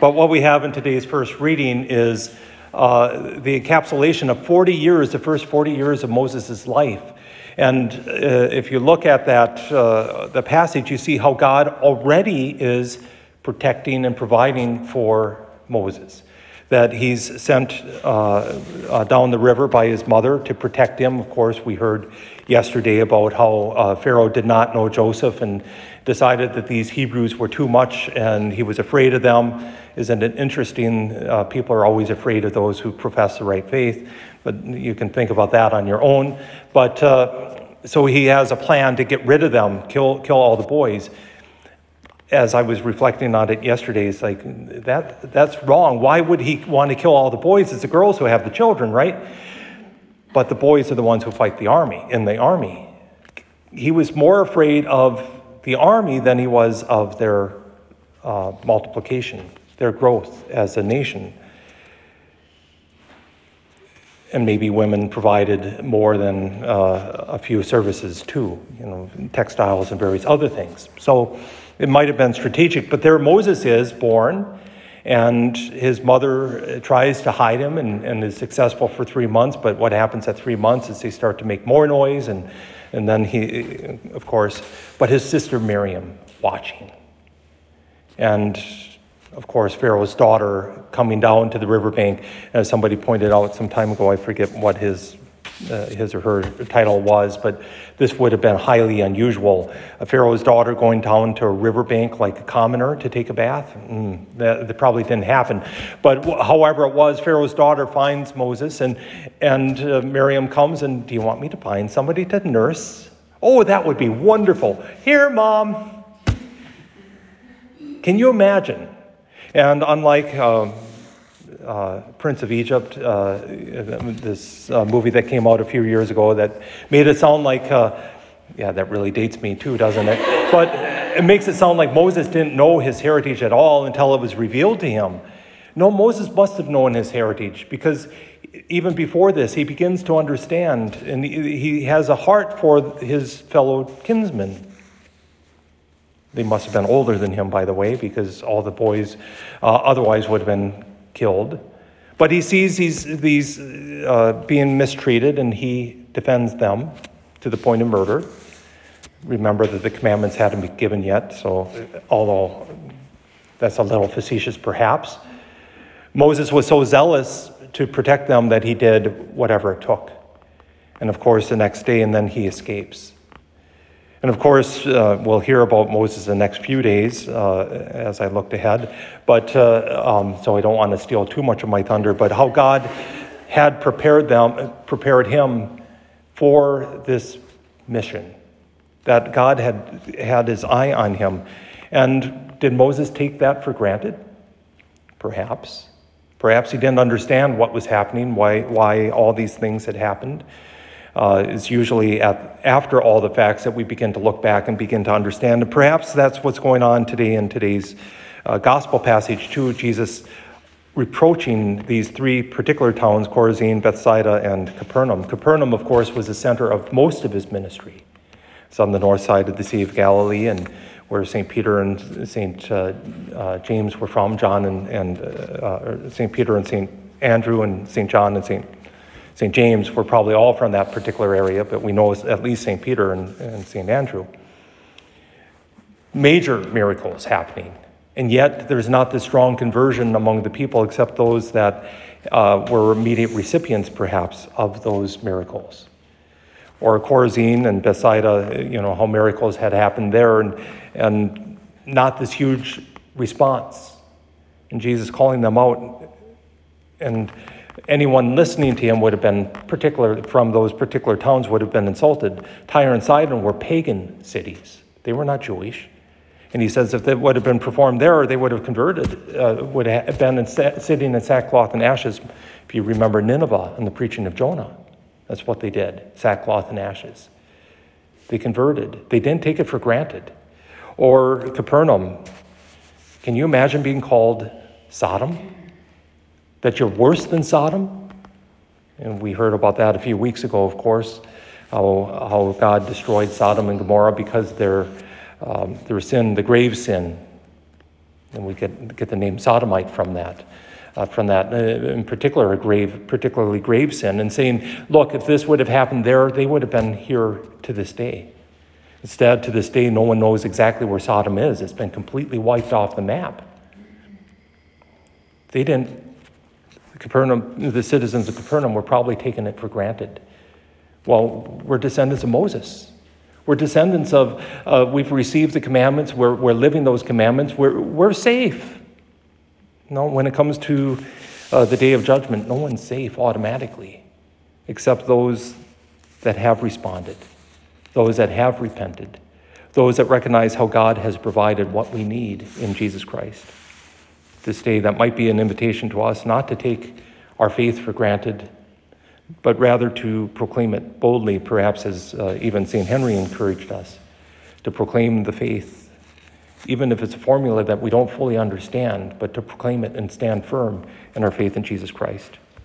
But what we have in today's first reading is uh, the encapsulation of 40 years, the first 40 years of Moses' life. And uh, if you look at that, uh, the passage, you see how God already is protecting and providing for Moses. That he's sent uh, uh, down the river by his mother to protect him. Of course, we heard yesterday about how uh, Pharaoh did not know Joseph and decided that these Hebrews were too much and he was afraid of them. Isn't it interesting? Uh, people are always afraid of those who profess the right faith, but you can think about that on your own. But uh, so he has a plan to get rid of them, kill, kill all the boys. As I was reflecting on it yesterday, it's like, that, that's wrong. Why would he want to kill all the boys? It's the girls who have the children, right? But the boys are the ones who fight the army, in the army. He was more afraid of the army than he was of their uh, multiplication their growth as a nation. And maybe women provided more than uh, a few services too, you know, textiles and various other things. So it might have been strategic, but there Moses is born, and his mother uh, tries to hide him and, and is successful for three months. But what happens at three months is they start to make more noise, and, and then he, uh, of course, but his sister Miriam watching. And of course, Pharaoh's daughter coming down to the riverbank. As somebody pointed out some time ago, I forget what his, uh, his or her title was, but this would have been highly unusual. A Pharaoh's daughter going down to a riverbank like a commoner to take a bath? Mm, that, that, probably didn't happen. But however it was, Pharaoh's daughter finds Moses, and, and uh, Miriam comes and, Do you want me to find somebody to nurse? Oh, that would be wonderful. Here, mom. Can you imagine? And unlike um, uh, Prince of Egypt, uh, this uh, movie that came out a few years ago that made it sound like, uh, yeah, that really dates me too, doesn't it? But it makes it sound like Moses didn't know his heritage at all until it was revealed to him. No, Moses must have known his heritage because even before this, he begins to understand and he has a heart for his fellow kinsmen. They must have been older than him, by the way, because all the boys uh, otherwise would have been killed. But he sees these, these uh, being mistreated and he defends them to the point of murder. Remember that the commandments hadn't been given yet, so although that's a little facetious perhaps, Moses was so zealous to protect them that he did whatever it took. And of course, the next day, and then he escapes. And of course, uh, we'll hear about Moses in the next few days uh, as I looked ahead. But uh, um, so I don't want to steal too much of my thunder. But how God had prepared them, prepared him for this mission, that God had had His eye on him, and did Moses take that for granted? Perhaps. Perhaps he didn't understand what was happening, why why all these things had happened uh, is usually at, after all the facts that we begin to look back and begin to understand. And perhaps that's what's going on today in today's uh, gospel passage, too. Jesus reproaching these three particular towns Chorazin, Bethsaida, and Capernaum. Capernaum, of course, was the center of most of his ministry. It's on the north side of the Sea of Galilee, and where St. Peter and St. Uh, uh, James were from, John and, and uh, uh, St. Peter and St. Andrew and St. John and St. St. James were probably all from that particular area, but we know at least St. Peter and, and St. Andrew. Major miracles happening, and yet there's not this strong conversion among the people except those that uh, were immediate recipients, perhaps, of those miracles. Or Chorazin and Bethsaida, you know, how miracles had happened there, and, and not this huge response. And Jesus calling them out and anyone listening to him would have been particular from those particular towns would have been insulted. Tyre and Sidon were pagan cities. They were not Jewish. And he says if they would have been performed there, they would have converted, uh, would have been in sa- sitting in sackcloth and ashes. If you remember Nineveh and the preaching of Jonah, that's what they did sackcloth and ashes. They converted, they didn't take it for granted. Or Capernaum. Can you imagine being called Sodom? That you're worse than Sodom. And we heard about that a few weeks ago, of course, how, how God destroyed Sodom and Gomorrah because their, um, their sin, the grave sin. And we get, get the name sodomite from that. Uh, from that, uh, in particular, a grave, particularly grave sin, and saying, look, if this would have happened there, they would have been here to this day. Instead, to this day, no one knows exactly where Sodom is. It's been completely wiped off the map. They didn't, Capernaum, the citizens of Capernaum were probably taking it for granted. Well, we're descendants of Moses. We're descendants of, uh, we've received the commandments, we're, we're living those commandments, we're, we're safe. No, when it comes to uh, the day of judgment, no one's safe automatically, except those that have responded, those that have repented, those that recognize how God has provided what we need in Jesus Christ. This day, that might be an invitation to us not to take our faith for granted, but rather to proclaim it boldly, perhaps as uh, even St. Henry encouraged us, to proclaim the faith, even if it's a formula that we don't fully understand, but to proclaim it and stand firm in our faith in Jesus Christ.